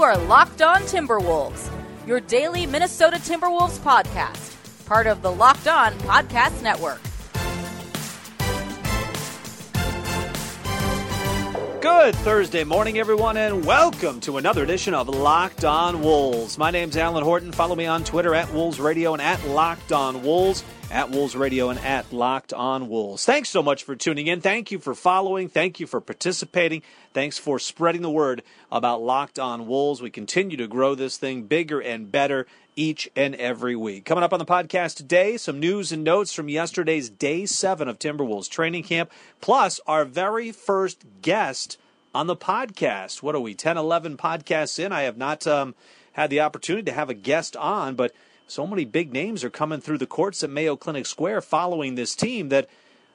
You are Locked On Timberwolves, your daily Minnesota Timberwolves podcast, part of the Locked On Podcast Network. Good Thursday morning, everyone, and welcome to another edition of Locked On Wolves. My name's Alan Horton. Follow me on Twitter at Wolves Radio and at Locked On Wolves, at Wolves Radio and at Locked On Wolves. Thanks so much for tuning in. Thank you for following. Thank you for participating. Thanks for spreading the word about Locked On Wolves. We continue to grow this thing bigger and better each and every week. Coming up on the podcast today, some news and notes from yesterday's day seven of Timberwolves training camp, plus our very first guest on the podcast. What are we, 10, 11 podcasts in? I have not um, had the opportunity to have a guest on, but so many big names are coming through the courts at Mayo Clinic Square following this team that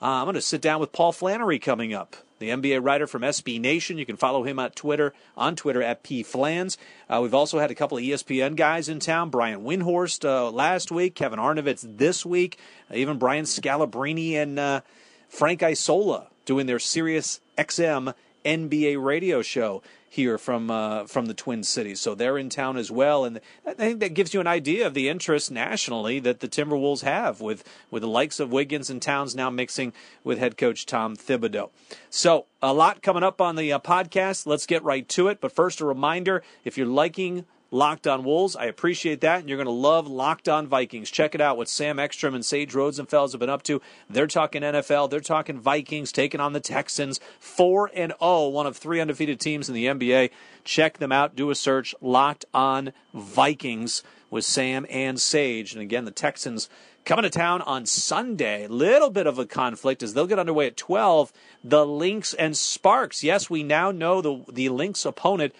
uh, I'm going to sit down with Paul Flannery coming up the NBA writer from SB Nation. You can follow him on Twitter on Twitter at pflans. Uh, we've also had a couple of ESPN guys in town. Brian Windhorst uh, last week, Kevin Arnovitz this week, even Brian Scalabrine and uh, Frank Isola doing their Sirius XM NBA radio show here from uh, from the Twin Cities. So they're in town as well, and I think that gives you an idea of the interest nationally that the Timberwolves have with with the likes of Wiggins and Towns now mixing with head coach Tom Thibodeau. So a lot coming up on the uh, podcast. Let's get right to it. But first, a reminder: if you're liking Locked On Wolves. I appreciate that, and you're going to love Locked On Vikings. Check it out what Sam Ekstrom and Sage Rosenfels have been up to. They're talking NFL, they're talking Vikings, taking on the Texans. 4 and 0, one of three undefeated teams in the NBA. Check them out. Do a search. Locked On Vikings with Sam and Sage. And again, the Texans coming to town on Sunday. Little bit of a conflict as they'll get underway at 12. The Lynx and Sparks. Yes, we now know the the Lynx opponent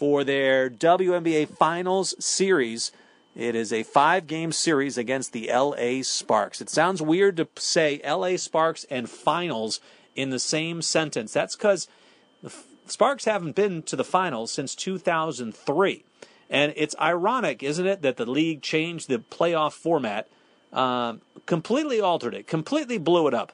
for their WNBA Finals series. It is a five game series against the LA Sparks. It sounds weird to say LA Sparks and finals in the same sentence. That's because the Sparks haven't been to the finals since 2003. And it's ironic, isn't it, that the league changed the playoff format, um, completely altered it, completely blew it up.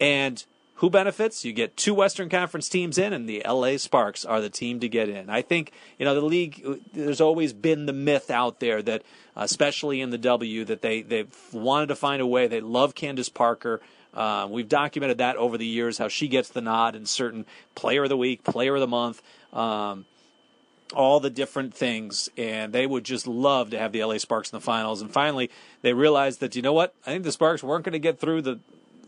And who benefits? You get two Western Conference teams in, and the LA Sparks are the team to get in. I think, you know, the league, there's always been the myth out there that, especially in the W, that they, they've wanted to find a way. They love Candace Parker. Uh, we've documented that over the years, how she gets the nod in certain player of the week, player of the month. Um, all the different things, and they would just love to have the LA Sparks in the finals. And finally, they realized that you know what? I think the Sparks weren't going to get through the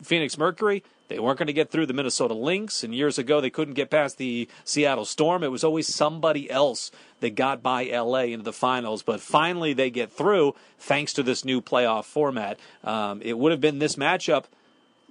Phoenix Mercury. They weren't going to get through the Minnesota Lynx, and years ago they couldn't get past the Seattle Storm. It was always somebody else that got by LA into the finals, but finally they get through thanks to this new playoff format. Um, it would have been this matchup,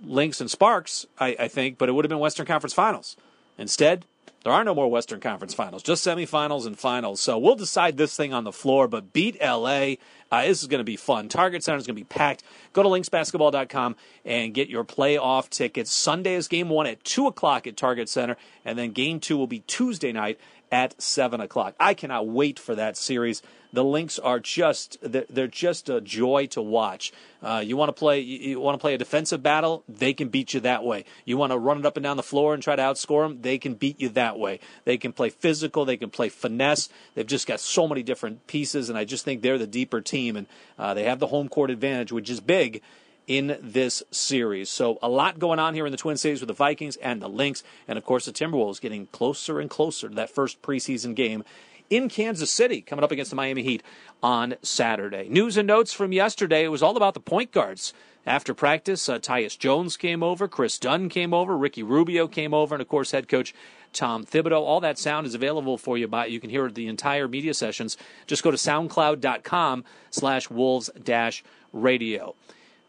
Lynx and Sparks, I, I think, but it would have been Western Conference Finals. Instead, there are no more Western Conference finals, just semifinals and finals. So we'll decide this thing on the floor, but beat LA. Uh, this is going to be fun. Target Center is going to be packed. Go to lynxbasketball.com and get your playoff tickets. Sunday is game one at 2 o'clock at Target Center, and then game two will be Tuesday night at 7 o'clock. I cannot wait for that series. The Lynx are just they're, just a joy to watch. Uh, you want to play you want to play a defensive battle, they can beat you that way. You want to run it up and down the floor and try to outscore them, they can beat you that way. They can play physical, they can play finesse. They've just got so many different pieces, and I just think they're the deeper team, and uh, they have the home court advantage, which is big in this series. So a lot going on here in the Twin Cities with the Vikings and the Lynx, and of course the Timberwolves getting closer and closer to that first preseason game in Kansas City coming up against the Miami Heat on Saturday. News and notes from yesterday. It was all about the point guards. After practice, uh, Tyus Jones came over, Kris Dunn came over, Ricky Rubio came over, and of course head coach Tom Thibodeau. All that sound is available for you by you can hear the entire media sessions. Just go to soundcloud.com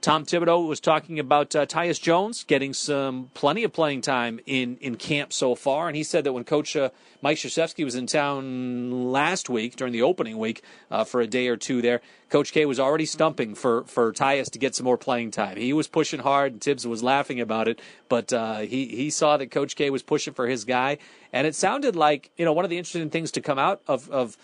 Tom Thibodeau was talking about uh, Tyus Jones getting some plenty of playing time in, in camp so far, and he said that when Coach uh, Mike Krzyzewski was in town last week during the opening week uh, for a day or two there, Coach K was already stumping for for Tyus to get some more playing time. He was pushing hard, and Thibs was laughing about it, but uh, he he saw that Coach K was pushing for his guy, and it sounded like you know one of the interesting things to come out of of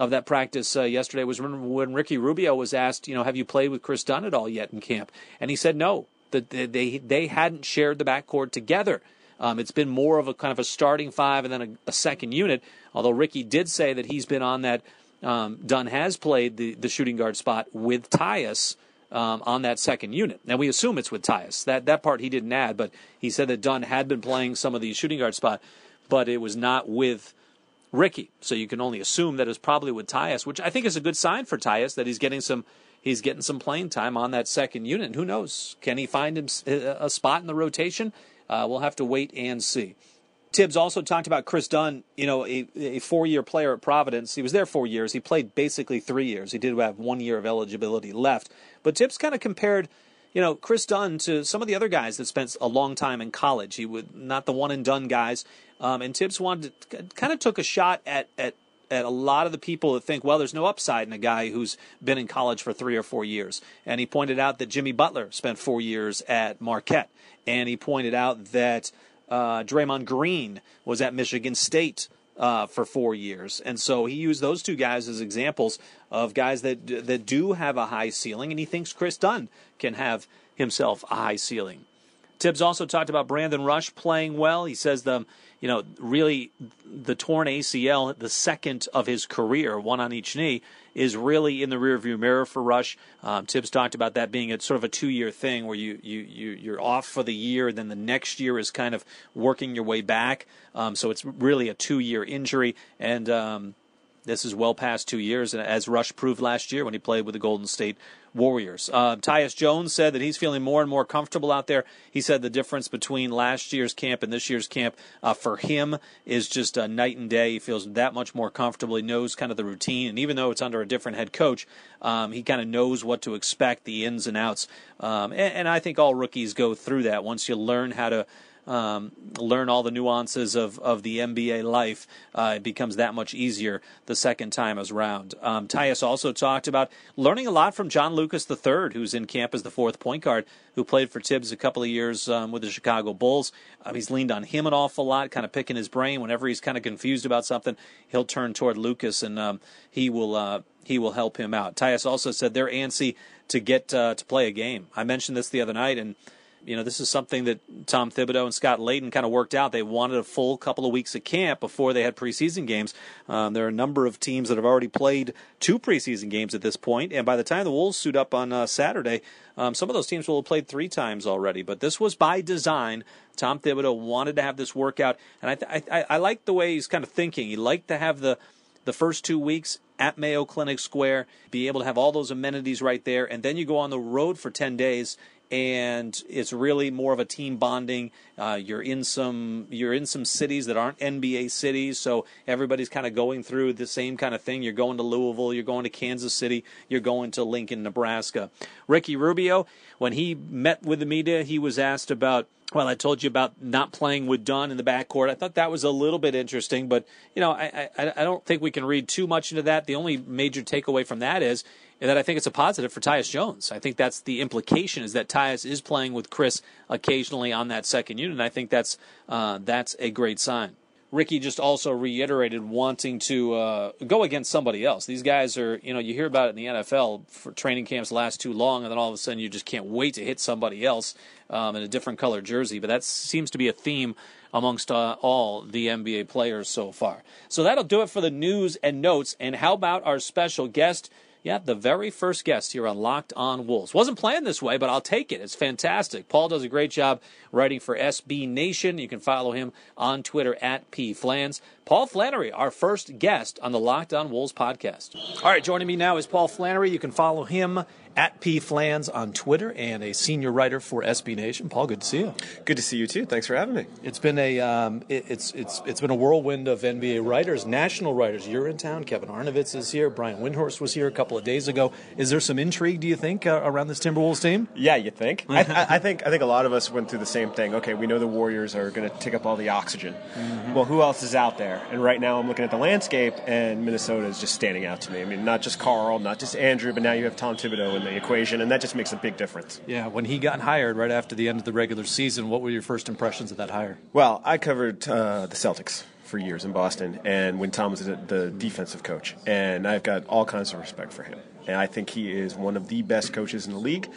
of that practice uh, yesterday was when, Ricky Rubio was asked, you know, have you played with Kris Dunn at all yet in camp? And he said no, that they they hadn't shared the backcourt together. Um, it's been more of a kind of a starting five and then a, a, second unit. Although Ricky did say that he's been on that. Um, Dunn has played the, the shooting guard spot with Tyus um, on that second unit. Now we assume it's with Tyus. That that part he didn't add, but he said that Dunn had been playing some of the shooting guard spot, but it was not with Ricky. So you can only assume that it's probably with Tyus, which I think is a good sign for Tyus that he's getting some he's getting some playing time on that second unit. And who knows? Can he find him a spot in the rotation? Uh, we'll have to wait and see. Thibs also talked about Kris Dunn, you know, a, a four year player at Providence. He was there four years. He played basically three years. He did have one year of eligibility left. But Thibs kind of compared you know, Kris Dunn to some of the other guys that spent a long time in college. He would not the one and done guys. Um, and Thibs wanted to, kind of took a shot at, at at a lot of the people that think, well, there's no upside in a guy who's been in college for three or four years. And he pointed out that Jimmy Butler spent four years at Marquette. And he pointed out that uh, Draymond Green was at Michigan State uh, for four years. And so he used those two guys as examples of guys that that do have a high ceiling, and he thinks Kris Dunn can have himself a high ceiling. Thibs also talked about Brandon Rush playing well. He says the you know really the torn ACL, the second of his career, one on each knee, is really in the rearview mirror for Rush. Um, Thibs talked about that being a sort of a two-year thing where you you you you're off for the year, and then the next year is kind of working your way back. Um, so it's really a two-year injury, and um, this is well past two years, as Rush proved last year when he played with the Golden State Warriors. Uh, Tyus Jones said that he's feeling more and more comfortable out there. He said the difference between last year's camp and this year's camp uh, for him is just a night and day. He feels that much more comfortable. He knows kind of the routine, and even though it's under a different head coach, um, he kind of knows what to expect, the ins and outs. Um, and, and I think all rookies go through that once you learn how to um, learn all the nuances of, of the NBA life, uh, it becomes that much easier the second time as round. Um, Tyus also talked about learning a lot from John Lucas III, who's in camp as the fourth point guard, who played for Thibs a couple of years um, with the Chicago Bulls. Um, he's leaned on him an awful lot, kind of picking his brain. Whenever he's kind of confused about something, he'll turn toward Lucas and um, he will uh, he will help him out. Tyus also said they're antsy to get uh, to play a game. I mentioned this the other night and you know, this is something that Tom Thibodeau and Scott Layden kind of worked out. They wanted a full couple of weeks of camp before they had preseason games. Um, there are a number of teams that have already played two preseason games at this point, and by the time the Wolves suit up on uh, Saturday, um, some of those teams will have played three times already. But this was by design. Tom Thibodeau wanted to have this workout, and I, th- I, I like the way he's kind of thinking. He liked to have the the first two weeks at Mayo Clinic Square, be able to have all those amenities right there, and then you go on the road for 10 days and it's really more of a team bonding. Uh, you're in some you're in some cities that aren't NBA cities, so everybody's kind of going through the same kind of thing. You're going to Louisville, you're going to Kansas City, you're going to Lincoln, Nebraska. Ricky Rubio, when he met with the media, he was asked about. Well, I told you about not playing with Dunn in the backcourt. I thought that was a little bit interesting, but you know, I, I I don't think we can read too much into that. The only major takeaway from that is and that I think it's a positive for Tyus Jones. I think that's the implication is that Tyus is playing with Kris occasionally on that second unit. And I think that's uh, that's a great sign. Ricky just also reiterated wanting to uh, go against somebody else. These guys are, you know, you hear about it in the NFL for training camps last too long, and then all of a sudden you just can't wait to hit somebody else um, in a different color jersey. But that seems to be a theme amongst uh, all the NBA players so far. So that'll do it for the news and notes. And how about our special guest? Yeah, the very first guest here on Locked On Wolves. Wasn't planned this way, but I'll take it. It's fantastic. Paul does a great job writing for SB Nation. You can follow him on Twitter at pflans. Paul Flannery, our first guest on the Locked On Wolves podcast. All right, joining me now is Paul Flannery. You can follow him at pflans on Twitter and a senior writer for SB Nation. Paul, good to see you. Good to see you too. Thanks for having me. It's been a um, it, it's it's it's been a whirlwind of NBA writers, national writers. You're in town. Kevin Arnovitz is here. Brian Windhorst was here a couple of days ago. Is there some intrigue? Do you think uh, around this Timberwolves team? Yeah, you think? I, I, I, think I think a lot of us went through the same thing. Okay, we know the Warriors are going to take up all the oxygen. Mm-hmm. Well, who else is out there? And right now, I'm looking at the landscape, and Minnesota is just standing out to me. I mean, not just Karl, not just Andrew, but now you have Tom Thibodeau in the equation, and that just makes a big difference. Yeah, when he got hired right after the end of the regular season, what were your first impressions of that hire? Well, I covered uh, the Celtics for years in Boston, and when Tom was the defensive coach, and I've got all kinds of respect for him. And I think he is one of the best coaches in the league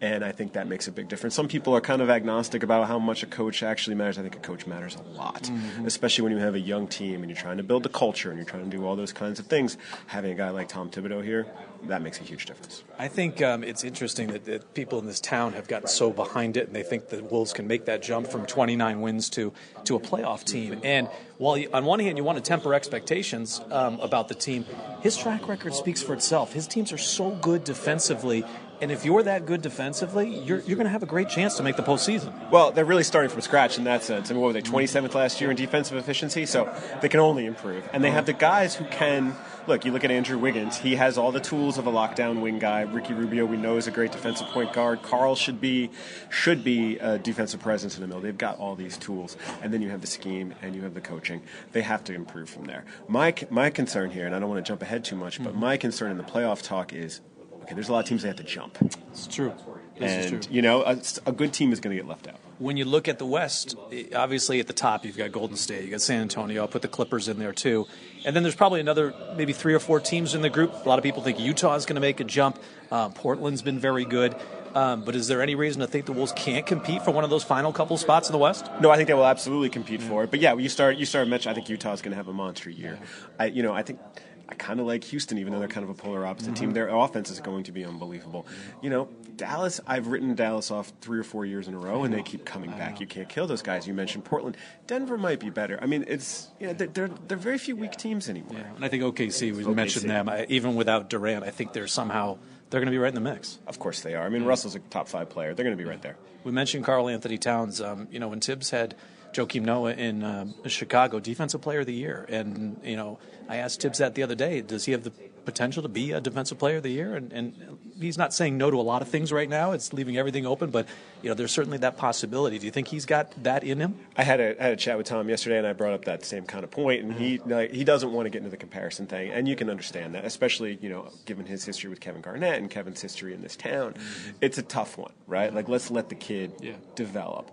and I think that makes a big difference. Some people are kind of agnostic about how much a coach actually matters. I think a coach matters a lot, mm-hmm. especially when you have a young team and you're trying to build a culture and you're trying to do all those kinds of things. Having a guy like Tom Thibodeau here, that makes a huge difference. I think um, it's interesting that, that, people in this town have gotten so behind it and they think the Wolves can make that jump from 29 wins to, to a playoff team. And while you, on one hand you want to temper expectations um, about the team, his track record speaks for itself. His teams are so good defensively and if you're that good defensively, you're, you're going to have a great chance to make the postseason. Well, they're really starting from scratch in that sense. I mean, what were they, 27th last year in defensive efficiency? So they can only improve. And they have the guys who can. Look, you look at Andrew Wiggins. He has all the tools of a lockdown wing guy. Ricky Rubio, we know, is a great defensive point guard. Karl should be should be a defensive presence in the middle. They've got all these tools, and then you have the scheme and you have the coaching. They have to improve from there. My my concern here, and I don't want to jump ahead too much, but mm-hmm. my concern in the playoff talk is okay, there's a lot of teams that have to jump. It's true. This and, true. you know, a, a good team is going to get left out. When you look at the West, obviously at the top you've got Golden State, you've got San Antonio. I'll put the Clippers in there too, and then there's probably another maybe three or four teams in the group. A lot of people think Utah is going to make a jump. Uh, Portland's been very good. Um, but is there any reason to think the Wolves can't compete for one of those final couple spots in the West? No, I think they will absolutely compete yeah. for it. But yeah, you start you start mentioning. I think Utah's going to have a monster year. Yeah. I, you know, I think I kind of like Houston, even though they're kind of a polar opposite mm-hmm. team. Their offense is going to be unbelievable. You know, Dallas, I've written Dallas off three or four years in a row, and they keep coming back. You can't kill those guys. You mentioned Portland. Denver might be better. I mean, it's you know, they're, they're, very few weak teams anymore. Yeah. And I think OKC, we OKC. mentioned them. I, even without Durant, I think they're somehow they're going to be right in the mix. Of course they are. I mean, Russell's a top five player. They're going to be right there. We mentioned Karl-Anthony Towns. Um, you know, when Thibs had Joakim Noah in uh, Chicago, Defensive Player of the Year, and you know I asked Thibs that the other day. Does he have the potential to be a Defensive Player of the Year? And, and he's not saying no to a lot of things right now. It's leaving everything open, but you know, there's certainly that possibility. Do you think he's got that in him? I had a, had a chat with Tom yesterday, and I brought up that same kind of point, and he like, he doesn't want to get into the comparison thing, and you can understand that, especially you know, given his history with Kevin Garnett and Kevin's history in this town. Mm-hmm. It's a tough one, right? Like, let's let the kid yeah. develop.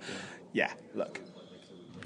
Yeah. yeah, look,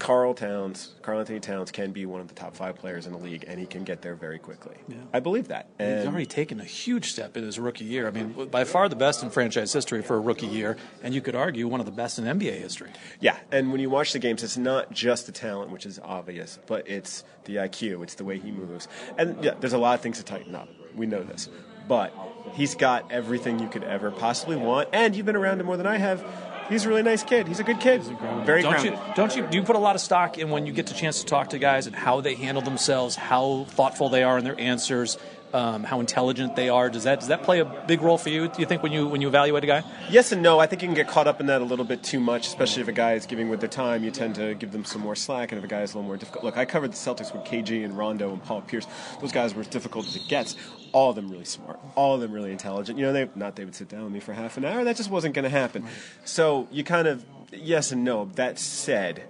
Karl Towns, Karl-Anthony Towns can be one of the top five players in the league, and he can get there very quickly. Yeah. I believe that. And He's already taken a huge step in his rookie year. I mean, by far the best in franchise history for a rookie year, and you could argue one of the best in NBA history. Yeah, and when you watch the games, it's not just the talent, which is obvious, but it's the IQ, it's the way he moves. And yeah, there's a lot of things to tighten up. We know this. But he's got everything you could ever possibly want, and you've been around him more than I have he's a really nice kid. He's a good kid. A Very don't grounded. you don't you do you put a lot of stock in when you get the chance to talk to guys and how they handle themselves, how thoughtful they are in their answers, um, how intelligent they are. Does that does that play a big role for you? Do you think when you when you evaluate a guy? Yes and no. I think you can get caught up in that a little bit too much, especially if a guy is giving with their time. You tend to give them some more slack, and if a guy is a little more difficult. Look, I covered the Celtics with KG and Rondo and Paul Pierce. Those guys were as difficult as it gets. All of them really smart. All of them really intelligent. You know, they not they would sit down with me for half an hour. That just wasn't going to happen. So you kind of yes and no. That said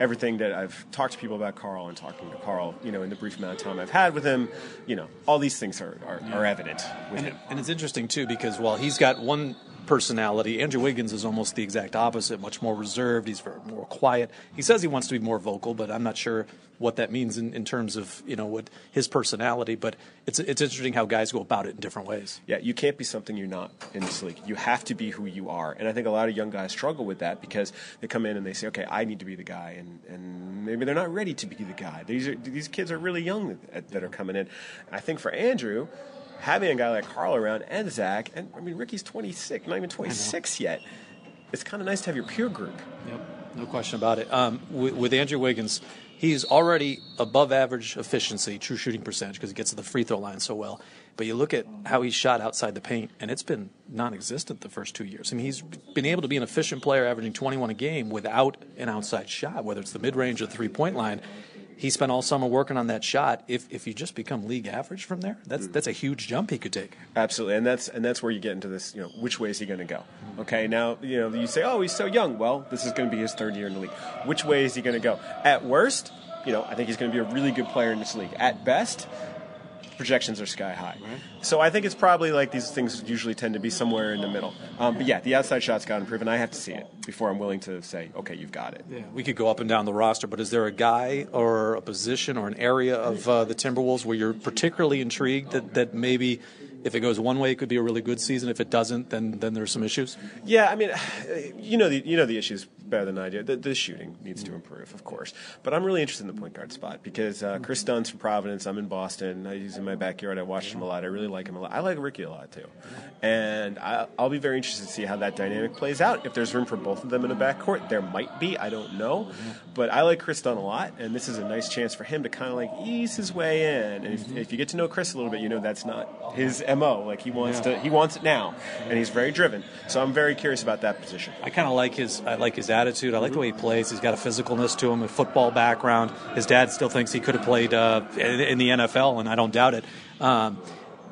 everything that I've talked to people about Karl and talking to Karl, you know, in the brief amount of time I've had with him, you know, all these things are, are, yeah. are evident with and him. And it's interesting, too, because while he's got one personality. Andrew Wiggins is almost the exact opposite, much more reserved. He's very more quiet. He says he wants to be more vocal, but I'm not sure what that means in, in terms of you know what his personality. But it's it's interesting how guys go about it in different ways. Yeah, you can't be something you're not in this league. You have to be who you are, and I think a lot of young guys struggle with that because they come in and they say, okay, I need to be the guy, and and maybe they're not ready to be the guy. These are these kids are really young that, that are coming in. I think for Andrew having a guy like Karl around and Zach, and I mean Ricky's 26, not even 26 yet. It's kind of nice to have your peer group. Yep, no question about it. Um, with, with, Andrew Wiggins, He's already above average efficiency, true shooting percentage, because he gets to the free throw line so well. But you look at how he's shot outside the paint, and it's been non existent the first two years. I mean, he's been able to be an efficient player, averaging 21 a game without an outside shot, whether it's the mid range or the three point line he spent all summer working on that shot. If if you just become league average from there, that's mm-hmm. that's a huge jump he could take. Absolutely, and that's and that's where you get into this. You know, which way is he going to go? Okay, now you know you say, oh, he's so young. Well, this is going to be his third year in the league. Which way is he going to go? At worst, you know, I think he's going to be a really good player in this league. At best, projections are sky high. Right. So I think it's probably like these things usually tend to be somewhere in the middle. Um, but yeah, the outside shot's got to improve, and I have to see it before I'm willing to say, okay, you've got it. Yeah, we could go up and down the roster, but is there a guy or a position or an area of uh, the Timberwolves where you're particularly intrigued that, that maybe if it goes one way, it could be a really good season. If it doesn't, then then there's some issues. Yeah, I mean, you know the you know the issues better than I do. The, the shooting needs to improve, of course. But I'm really interested in the point guard spot because uh, Kris mm-hmm. Dunn's from Providence. I'm in Boston. Uh, he's in my backyard. I watched him a lot. I really like him a lot. I like Ricky a lot too, and I, will be very interested to see how that dynamic plays out. If there's room for both of them in the backcourt, there might be. I don't know, mm-hmm. but I like Kris Dunn a lot, and this is a nice chance for him to kind of like ease his way in. And if, mm-hmm. if you get to know Kris a little bit, you know that's not his mo. Like he wants yeah. to, he wants it now, and he's very driven. So I'm very curious about that position. I kind of like his, I like his attitude. I like the way he plays. He's got a physicalness to him, a football background. His dad still thinks he could have played uh, in, the NFL, and I don't doubt it. Um,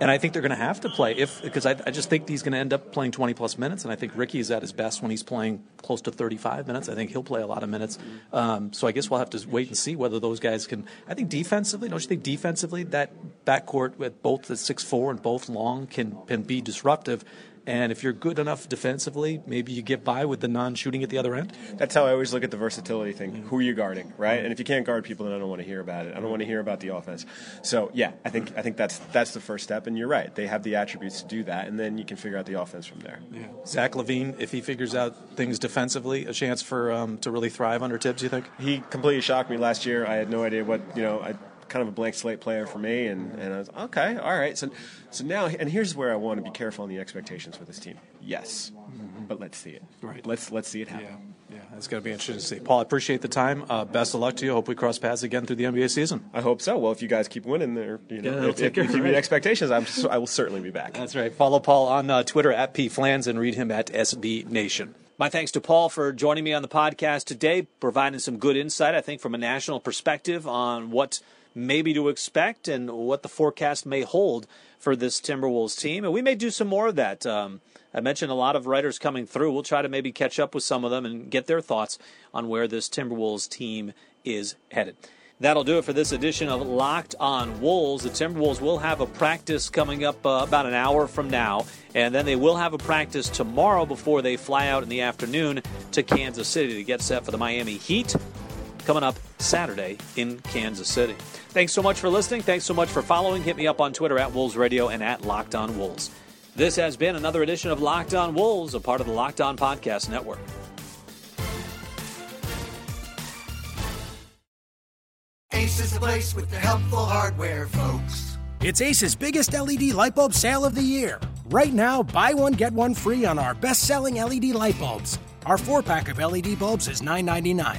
and I think they're going to have to play if because I, I, just think he's going to end up playing 20 plus minutes, and I think Ricky is at his best when he's playing close to 35 minutes. I think he'll play a lot of minutes. Um, so I guess we'll have to wait and see whether those guys can. I think defensively, don't you think defensively that backcourt with both the six four and both long can can be disruptive. And if you're good enough defensively, maybe you get by with the non-shooting at the other end. That's how I always look at the versatility thing. Mm-hmm. Who are you guarding, right? And if you can't guard people, then I don't want to hear about it. I don't want to hear about the offense. So yeah, I think I think that's that's the first step. And you're right; they have the attributes to do that, and then you can figure out the offense from there. Yeah. Zach LaVine, if he figures out things defensively, a chance for um, to really thrive under Thibs. You think? He completely shocked me last year. I had no idea what you know. I kind of a blank slate player for me, and, and I was okay, all right. So so now, and here's where I want to be careful on the expectations for this team. Yes, mm-hmm. but let's see it. Right. Let's let's see it happen. Yeah, yeah, it's going to be interesting to see. Paul, I appreciate the time. Uh, best of luck to you. Hope we cross paths again through the NBA season. I hope so. Well, if you guys keep winning, there, you know, yeah, if, if, if, you meet expectations, I'm, I will certainly be back. That's right. Follow Paul on uh, Twitter at pflans and read him at SB Nation. My thanks to Paul for joining me on the podcast today, providing some good insight, I think, from a national perspective on what maybe to expect and what the forecast may hold for this Timberwolves team. And we may do some more of that. Um, I mentioned a lot of writers coming through. We'll try to maybe catch up with some of them and get their thoughts on where this Timberwolves team is headed. That'll do it for this edition of Locked on Wolves. The Timberwolves will have a practice coming up uh, about an hour from now, and then they will have a practice tomorrow before they fly out in the afternoon to Kansas City to get set for the Miami Heat coming up Saturday in Kansas City. Thanks so much for listening. Thanks so much for following. Hit me up on Twitter at Wolves Radio and at Locked On Wolves. This has been another edition of Locked On Wolves, a part of the Locked On Podcast Network. Ace is the place with the helpful hardware, folks. It's Ace's biggest LED light bulb sale of the year. Right now, buy one, get one free on our best selling LED light bulbs. Our four pack of LED bulbs is $9.99